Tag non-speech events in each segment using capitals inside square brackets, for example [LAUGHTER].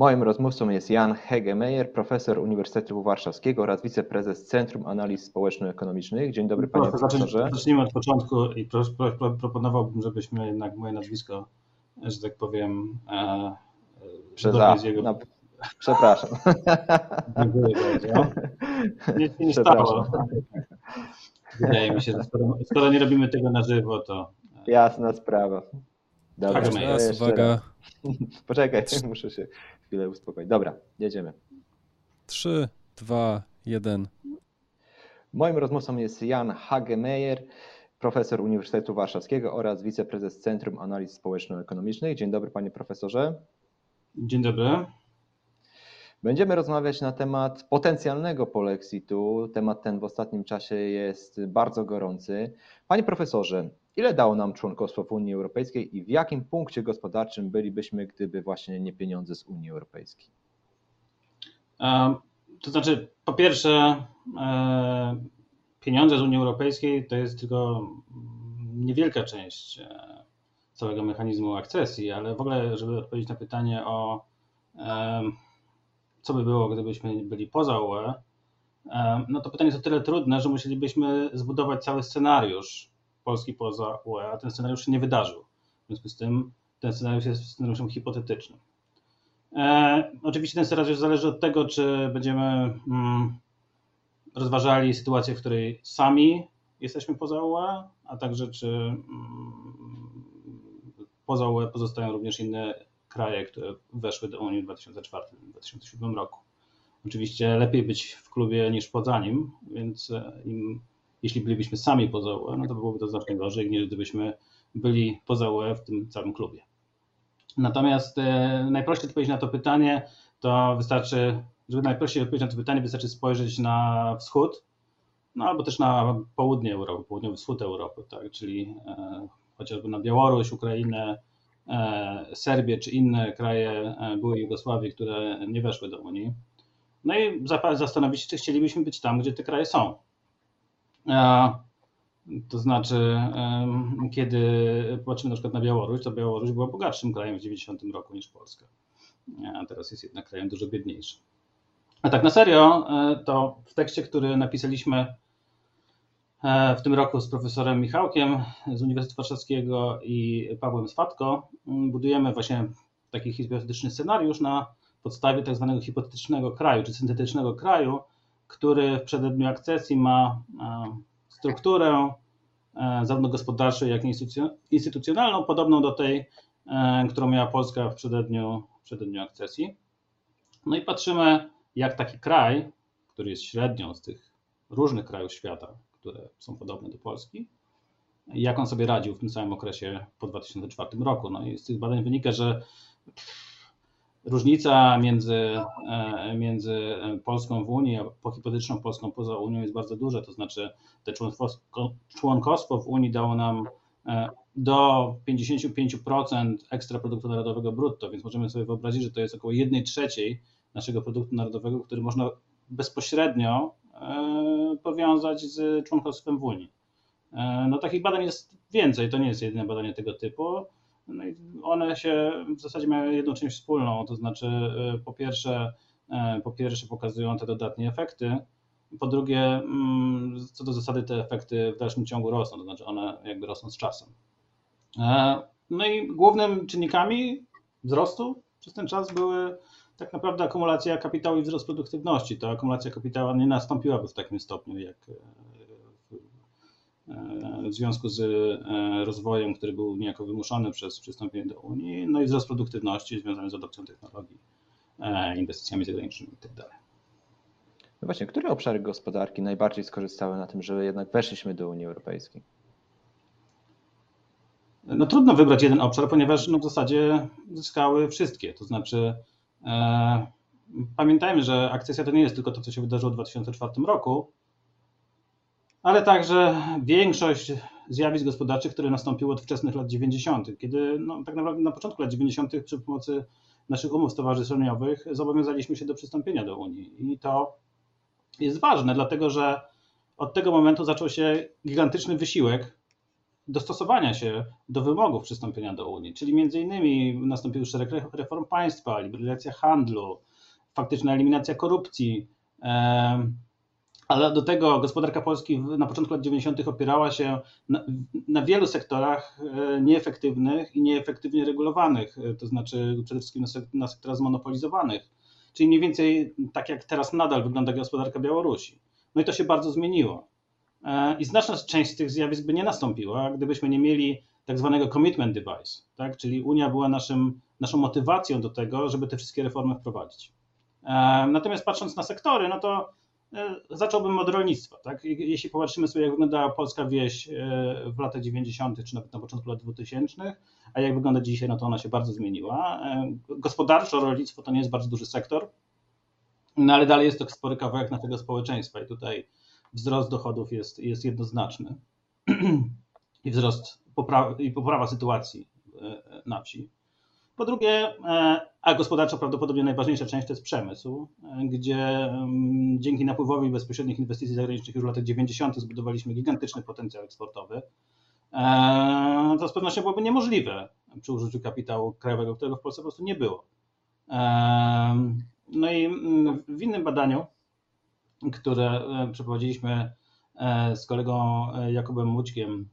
Moim rozmówcą jest Jan Hegemeyer, profesor Uniwersytetu Warszawskiego oraz wiceprezes Centrum Analiz Społeczno-Ekonomicznych. Dzień dobry panie Proszę, profesorze. Zacznijmy od początku i pro, pro, pro, proponowałbym, żebyśmy jednak moje nazwisko, że tak powiem, e, Przez zgodnie A. z jego... No, przepraszam. Dziękuję bardzo. Nic nie stało. Wydaje mi się, że skoro, skoro nie robimy tego na żywo, to Jasna sprawa. Dobra, to Raz, jeszcze uwaga. raz. [LAUGHS] Poczekaj, muszę się chwilę uspokoić. Dobra, jedziemy. 3, 2, 1. Moim rozmówcą jest Jan Hagemeyer, profesor Uniwersytetu Warszawskiego oraz wiceprezes Centrum Analiz Społeczno-Ekonomicznych. Dzień dobry panie profesorze. dzień dobry. Będziemy rozmawiać na temat potencjalnego polexitu. Temat ten w ostatnim czasie jest bardzo gorący. Panie profesorze, ile dało nam członkostwo w Unii Europejskiej i w jakim punkcie gospodarczym bylibyśmy, gdyby właśnie nie pieniądze z Unii Europejskiej? To znaczy, po pierwsze, e, pieniądze z Unii Europejskiej to jest tylko niewielka część e, całego mechanizmu akcesji, ale w ogóle, żeby odpowiedzieć na pytanie o co by było, gdybyśmy byli poza UE, no to pytanie jest o tyle trudne, że musielibyśmy zbudować cały scenariusz Polski poza UE, a ten scenariusz się nie wydarzył. W związku z tym ten scenariusz jest scenariuszem hipotetycznym. E, oczywiście ten scenariusz zależy od tego, czy będziemy mm, rozważali sytuację, w której sami jesteśmy poza UE, a także czy mm, poza UE pozostają również inne kraje, które weszły do Unii w 2004-2007 roku. Oczywiście lepiej być w klubie niż poza nim, więc e, im, jeśli bylibyśmy sami poza UE, no to byłoby to znacznie gorzej niż gdybyśmy byli poza UE w tym całym klubie. Natomiast e, najprościej odpowiedzieć na to pytanie, to wystarczy, żeby najprościej odpowiedzieć na to pytanie, wystarczy spojrzeć na wschód, no albo też na południe Europy, południowy wschód Europy, tak, czyli e, chociażby na Białoruś, Ukrainę, e, Serbię czy inne kraje e, byłej Jugosławii, które nie weszły do Unii. No i zastanowić się, czy chcielibyśmy być tam, gdzie te kraje są. To znaczy, kiedy patrzymy na przykład na Białoruś, to Białoruś była bogatszym krajem w 90 roku niż Polska. A teraz jest jednak krajem dużo biedniejszym. A tak na serio, e, to w tekście, który napisaliśmy e, w tym roku z profesorem Michałkiem z Uniwersytetu Warszawskiego i Pawłem Swatko, budujemy właśnie taki hipotetyczny scenariusz na podstawie tak zwanego hipotetycznego kraju, czy syntetycznego kraju, który w przededniu akcesji ma e, strukturę e, zarówno gospodarczą, jak i instytucjo- instytucjonalną, podobną do tej, e, którą miała Polska w przededniu, w przededniu akcesji. No i patrzymy, jak taki kraj, który jest średnią z tych różnych krajów świata, które są podobne do Polski, jak on sobie radził w tym samym okresie po 2004 roku. No i z tych badań wynika, że różnica między, e, między Polską w Unii, a po hipotetyczną Polską poza Unią jest bardzo duża. To znaczy, te członkostwo, członkostwo w Unii dało nam e, do 55% ekstra produktu narodowego brutto, więc możemy sobie wyobrazić, że to jest około 1 trzeciej naszego produktu narodowego, który można bezpośrednio e, powiązać z członkostwem w Unii. E, No takich badań jest więcej, to nie jest jedyne badanie tego typu. No i one się w zasadzie mają jedną część wspólną, to znaczy e, po pierwsze, e, po pierwsze pokazują te dodatnie efekty, po drugie mm, co do zasady te efekty w dalszym ciągu rosną, to znaczy one jakby rosną z czasem. E, No i głównym czynnikami wzrostu przez ten czas były tak naprawdę akumulacja kapitału i wzrost produktywności. Ta akumulacja kapitału nie nastąpiłaby w takim stopniu jak w związku z e, rozwojem, który był niejako wymuszony przez przystąpienie do Unii, no i wzrost produktywności związany z adopcją technologii, e, inwestycjami zagranicznymi itd. No właśnie, które obszary gospodarki najbardziej skorzystały na tym, że jednak weszliśmy do Unii Europejskiej? No trudno wybrać jeden obszar, ponieważ no, w zasadzie zyskały wszystkie. To znaczy, e, pamiętajmy, że akcesja to nie jest tylko to, co się wydarzyło w 2004 roku, ale także większość zjawisk gospodarczych, które nastąpiły od wczesnych lat 90., kiedy no, tak naprawdę na początku lat 90. przy pomocy naszych umów stowarzyszeniowych zobowiązaliśmy się do przystąpienia do Unii. I to jest ważne, dlatego że od tego momentu zaczął się gigantyczny wysiłek dostosowania się do wymogów przystąpienia do Unii, czyli między innymi nastąpił szereg reform państwa, liberalizacja handlu, faktyczna eliminacja korupcji, ale do tego gospodarka Polski na początku lat 90. opierała się na, na, wielu sektorach e, nieefektywnych i nieefektywnie regulowanych, e, to znaczy przede wszystkim na sektorach zmonopolizowanych, czyli mniej więcej tak jak teraz nadal wygląda gospodarka Białorusi. No i to się bardzo zmieniło. E, I znaczna część z tych zjawisk by nie nastąpiła, gdybyśmy nie mieli tak zwanego commitment device, tak? czyli Unia była naszym, naszą motywacją do tego, żeby te wszystkie reformy wprowadzić. Natomiast patrząc na sektory, no to zacząłbym od rolnictwa. Tak? Jeśli popatrzymy sobie, jak wyglądała polska wieś e, w latach 90., czy nawet na początku lat 2000, a jak wygląda dzisiaj, no to ona się bardzo zmieniła. E, gospodarczo rolnictwo to nie jest bardzo duży sektor, no ale dalej jest to spory kawałek naszego społeczeństwa i tutaj wzrost dochodów jest, jest jednoznaczny [CLEARS THROAT] i wzrost poprawa, i poprawa sytuacji na wsi. Po drugie, e, a gospodarczo prawdopodobnie najważniejsza część to jest przemysł, e, gdzie mm, dzięki napływowi bezpośrednich inwestycji zagranicznych już w latach 90. zbudowaliśmy gigantyczny potencjał eksportowy. E, to z pewnością byłoby niemożliwe przy użyciu kapitału krajowego, którego w Polsce po prostu nie było. No i mm, w innym badaniu, które przeprowadziliśmy z kolegą Jakubem Mućkiem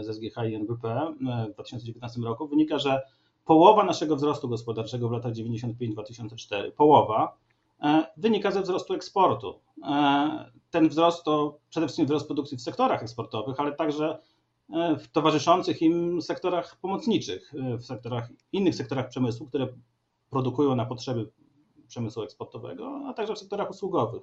ze SGH i NBP w 2019 roku, wynika, że połowa naszego wzrostu gospodarczego w latach 95-2004, połowa, e, wynika ze wzrostu eksportu. E, ten wzrost to przede wszystkim wzrost produkcji w sektorach eksportowych, ale także e, w towarzyszących im sektorach pomocniczych, w sektorach, innych sektorach przemysłu, które produkują na potrzeby przemysłu eksportowego, a także w sektorach usługowych.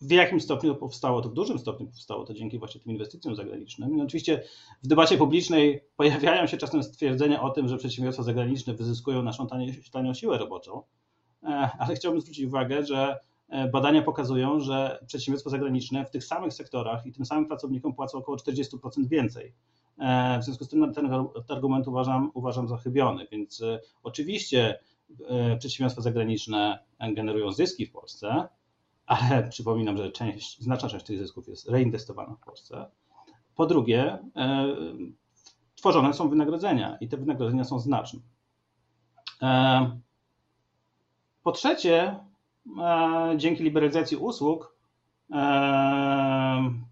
W jakim stopniu powstało to, w dużym stopniu powstało to dzięki właśnie tym inwestycjom zagranicznym. I oczywiście w debacie publicznej [LAUGHS] pojawiają się czasem stwierdzenia o tym, że przedsiębiorstwa zagraniczne wyzyskują naszą tanią siłę roboczą, e, ale chciałbym zwrócić uwagę, że e, badania pokazują, że przedsiębiorstwa zagraniczne w tych samych sektorach i tym samym pracownikom płacą około 40% więcej. E, w związku z tym ten argument uważam, uważam za chybiony, więc oczywiście przedsiębiorstwa zagraniczne generują zyski w Polsce, ale [LAUGHS] przypominam, że część, znaczna część tych zysków jest reinwestowana w Polsce. Po drugie, e, tworzone są wynagrodzenia i te wynagrodzenia są znaczne. E, po trzecie, e, dzięki liberalizacji usług,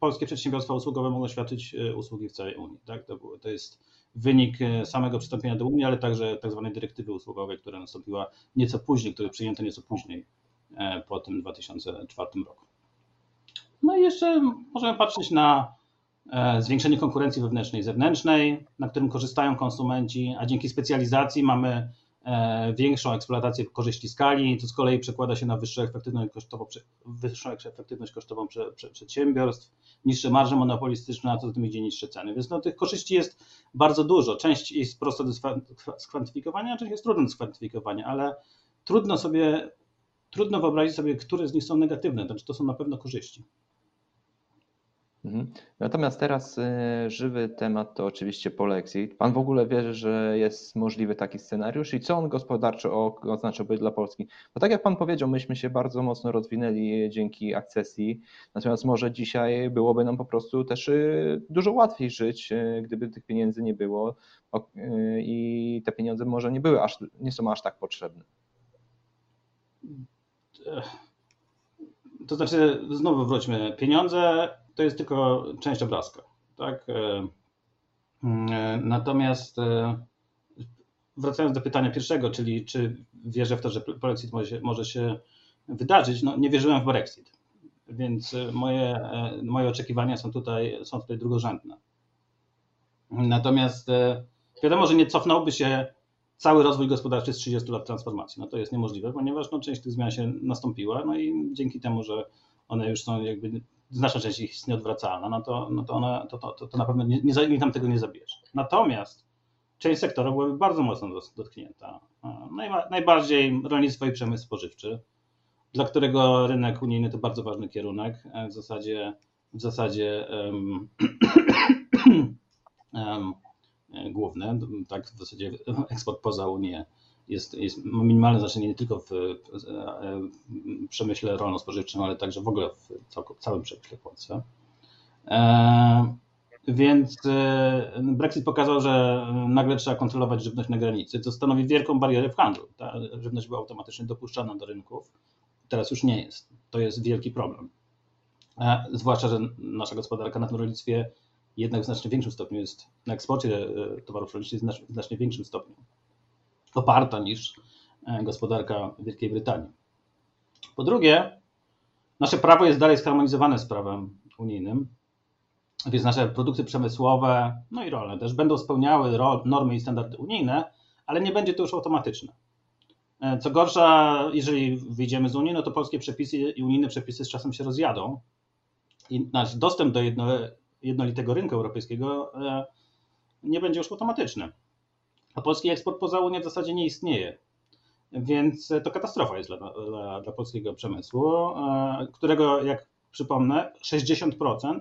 polskie przedsiębiorstwa usługowe mogą świadczyć usługi w całej Unii. Tak? To, to jest wynik samego przystąpienia do Unii, ale także tak zwanej dyrektywy usługowej, która nastąpiła nieco później, która przyjęto nieco później po tym 2004 roku. No i jeszcze możemy patrzeć na e, zwiększenie konkurencji wewnętrznej i zewnętrznej, na którym korzystają konsumenci, a dzięki specjalizacji mamy e, większą eksploatację korzyści skali, co z kolei przekłada się na wyższą efektywność kosztową, wyższą efektywność kosztową przedsiębiorstw, niższe marże monopolistyczne, a co za tym idzie niższe ceny. Więc no, tych korzyści jest bardzo dużo. Część jest prosto do skwantyfikowania, część jest trudna do skwantyfikowania, ale trudno sobie trudno wyobrazić sobie, które z nich są negatywne, znaczy to są na pewno korzyści. Mhm. Natomiast teraz y, żywy temat to oczywiście polexit. Pan w ogóle wierzy, że jest możliwy taki scenariusz i co on gospodarczo oznaczałby dla Polski? Bo tak jak Pan powiedział, myśmy się bardzo mocno rozwinęli dzięki akcesji, natomiast może dzisiaj byłoby nam po prostu też y, dużo łatwiej żyć, y, gdyby tych pieniędzy nie było i te pieniądze może nie były aż, nie są aż tak potrzebne. To znaczy, znowu wróćmy. Pieniądze to jest tylko część obrazka. Tak? E, e, natomiast e, wracając do pytania pierwszego, czyli czy wierzę w to, że Brexit może, może się wydarzyć, no nie wierzyłem w Brexit. Więc moje, moje oczekiwania są tutaj, są tutaj drugorzędne. Natomiast wiadomo, że nie cofnąłby się cały rozwój gospodarczy z 30 lat transformacji. No to jest niemożliwe, ponieważ no, część tych zmian się nastąpiła, no i dzięki temu, że one już są jakby, znaczna część ich jest nieodwracalna, no to, no to, one, to, to, to, na pewno nie, nie, nie tam tego nie zabierze. Natomiast część sektora byłaby bardzo mocno dotknięta. Najbardziej rolnictwo i przemysł spożywczy, dla którego rynek unijny to bardzo ważny kierunek. W zasadzie, w zasadzie um, um, [CLEARS THROAT] główne. Tak, w zasadzie eksport poza Unię jest, jest minimalne znaczenie nie tylko w, przemyśle rolno-spożywczym, ale także w ogóle w całym przemyśle Polsce. E, Więc Brexit pokazał, że nagle trzeba kontrolować żywność na granicy, co stanowi wielką barierę w handlu. Ta żywność była automatycznie dopuszczana do rynków, teraz już nie jest. To jest wielki problem. Zwłaszcza, że nasza gospodarka na tym rolnictwie jednak w znacznie większym stopniu jest, na eksporcie towarów rolniczych w znacznie większym stopniu oparta niż gospodarka Wielkiej Brytanii. Po drugie, nasze prawo jest dalej zharmonizowane z prawem unijnym, więc nasze produkty przemysłowe, no i rolne też będą spełniały normy i standardy unijne, ale nie będzie to już automatyczne. E, co gorsza, jeżeli wyjdziemy z Unii, no to polskie przepisy i unijne przepisy z czasem się rozjadą i nasz dostęp do jedno, jednolitego rynku europejskiego e, nie będzie już automatyczny. A polski eksport poza Unią w zasadzie nie istnieje. Więc to katastrofa jest dla, dla, dla polskiego przemysłu, e, którego, jak przypomnę, 60%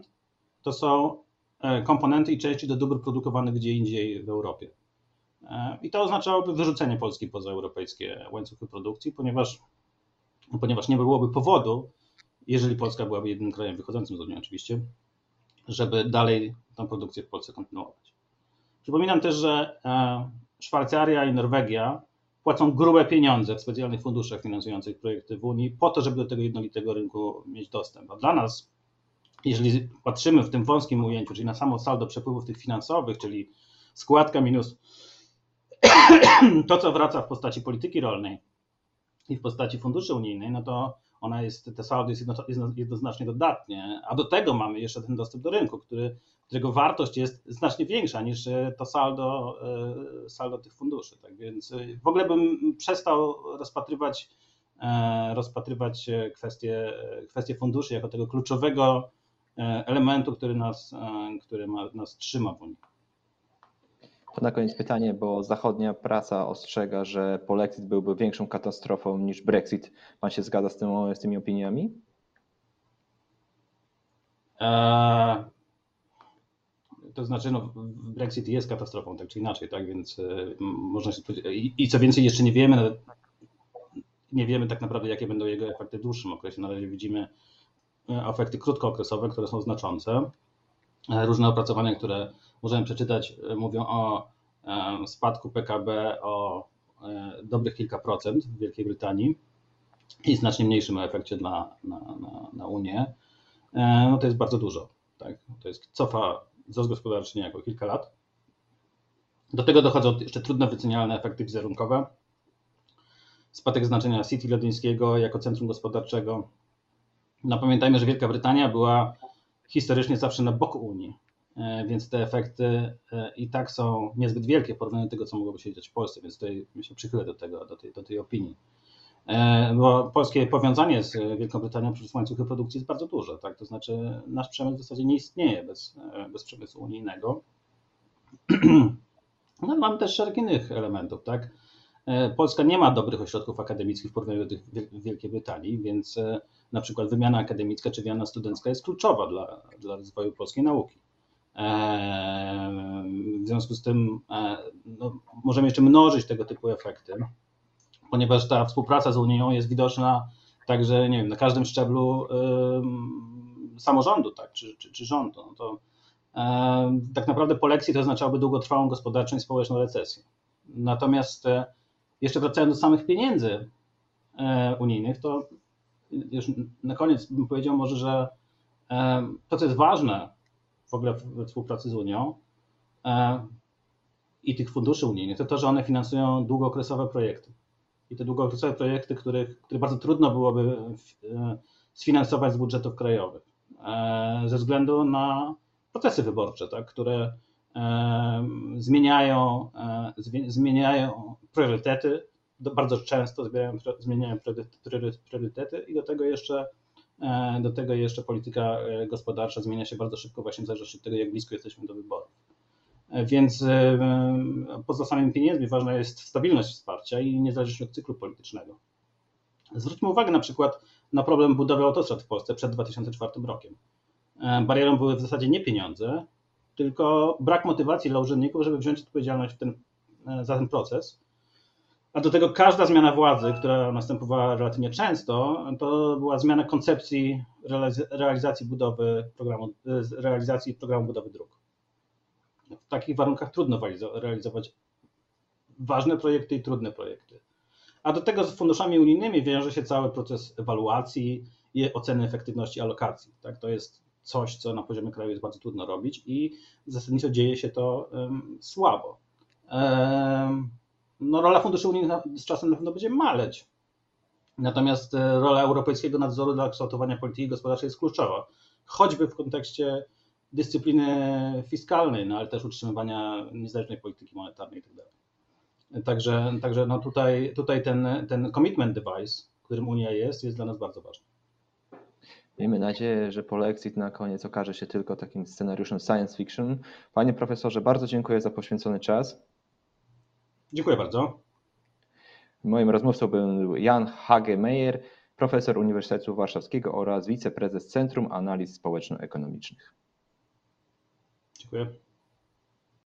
to są e, komponenty i części do dóbr produkowanych gdzie indziej w Europie. E, I to oznaczałoby wyrzucenie Polski poza europejskie łańcuchy produkcji, ponieważ, ponieważ nie byłoby powodu, jeżeli Polska byłaby jednym krajem wychodzącym z Unii oczywiście, żeby dalej tę produkcję w Polsce kontynuować. Przypominam też, że Szwajcaria i Norwegia płacą grube pieniądze w specjalnych funduszach finansujących projekty w Unii po to, żeby do tego jednolitego rynku mieć dostęp. A dla nas, jeżeli patrzymy w tym wąskim ujęciu, czyli na samo saldo przepływów tych finansowych, czyli składka minus [COUGHS] to, co wraca w postaci polityki rolnej i w postaci funduszy unijnej, no to ona jest, te saldo jest jednoznacznie dodatnie, a do tego mamy jeszcze ten dostęp do rynku, który którego wartość jest znacznie większa niż e, to saldo, e, saldo tych funduszy. Tak więc e, w ogóle bym przestał rozpatrywać, rozpatrywać kwestię, kwestię funduszy jako tego kluczowego elementu, który nas, który nas trzyma w Unii. To na koniec pytanie, bo zachodnia prasa ostrzega, że polexit byłby większą katastrofą niż Brexit. Pan się zgadza z, tym, z tymi opiniami? Eee, to znaczy, no, Brexit jest katastrofą, tak czy inaczej, tak, więc y, można się i, i co więcej, jeszcze nie wiemy, nie wiemy tak naprawdę, jakie będą jego efekty w dłuższym okresie. Na razie widzimy y, efekty krótkookresowe, które są znaczące. E, różne opracowania, które możemy przeczytać, y, mówią o spadku PKB o dobrych kilka procent w Wielkiej Brytanii i znacznie mniejszym efekcie dla, na, na, na Unię. E, no to jest bardzo dużo. Tak? To jest cofa wzrost gospodarczy niejako kilka lat. Do tego dochodzą jeszcze trudno wycenialne efekty wizerunkowe. Spadek znaczenia City londyńskiego jako centrum gospodarczego. No pamiętajmy, że Wielka Brytania była historycznie zawsze na boku Unii, e, więc te efekty e, i tak są niezbyt wielkie w porównaniu do tego, co mogłoby się dziać w Polsce, więc tutaj się przychylę do tego, do tej, do tej opinii. E, bo polskie powiązanie z Wielką Brytanią przez łańcuchy produkcji jest bardzo duże. Tak? To znaczy, nasz przemysł w zasadzie nie istnieje bez, e, bez przemysłu unijnego. [CLEARS THROAT] No, mamy też szereg innych elementów. Tak? E, Polska nie ma dobrych ośrodków akademickich w porównaniu do tych Wielkiej Brytanii, więc na przykład wymiana akademicka czy wymiana studencka jest kluczowa dla, dla rozwoju polskiej nauki. W związku z tym no, możemy jeszcze mnożyć tego typu efekty ponieważ ta współpraca z Unią jest widoczna także nie wiem, na każdym szczeblu samorządu tak, czy, czy, czy rządu. No to, y, tak naprawdę po lekcji to oznaczałoby długotrwałą gospodarczą i społeczną recesję. Natomiast y, jeszcze wracając do samych pieniędzy e, unijnych, to już na koniec bym powiedział może, że to, co jest ważne w ogóle we współpracy z Unią i tych funduszy unijnych, to to, że one finansują długookresowe projekty. I te długookresowe projekty, których, które bardzo trudno byłoby e, sfinansować z budżetów krajowych e, ze względu na procesy wyborcze, tak, które e, zmieniają, zmieniają priorytety, bardzo często zmieniają priorytety i do tego jeszcze do tego jeszcze polityka gospodarcza zmienia się bardzo szybko, właśnie w zależności od tego, jak blisko jesteśmy do wyborów. Więc e, poza samymi pieniędzmi ważna jest stabilność wsparcia i niezależność od cyklu politycznego. Zwróćmy uwagę na przykład na problem budowy autostrad w Polsce przed 2004 rokiem. E, barierą były w zasadzie nie pieniądze, tylko brak motywacji dla urzędników, żeby wziąć odpowiedzialność ten, e, za ten proces. A do tego każda zmiana władzy, która następowała relatywnie często, to była zmiana koncepcji realizacji budowy programu, realizacji programu budowy dróg. w takich warunkach trudno realizować ważne projekty i trudne projekty. A do tego z funduszami unijnymi wiąże się cały proces ewaluacji i oceny efektywności alokacji. Tak? To jest coś, co na poziomie kraju jest bardzo trudno robić i zasadniczo dzieje się to um, słabo. Um, no, rola funduszy unijnych z czasem na pewno będzie maleć. Natomiast e, rola europejskiego nadzoru dla kształtowania polityki gospodarczej jest kluczowa, choćby w kontekście dyscypliny fiskalnej, no ale też utrzymywania niezależnej polityki monetarnej itd. Tak także, także no tutaj, tutaj ten, ten commitment device, którym Unia jest, jest dla nas bardzo ważny. Miejmy nadzieję, że polexit na koniec okaże się tylko takim scenariuszem science fiction. Panie profesorze, bardzo dziękuję za poświęcony czas. Dziękuję bardzo. Moim rozmówcą był Jan Hagemeyer, profesor Uniwersytetu Warszawskiego oraz wiceprezes Centrum Analiz Społeczno-Ekonomicznych. Dziękuję.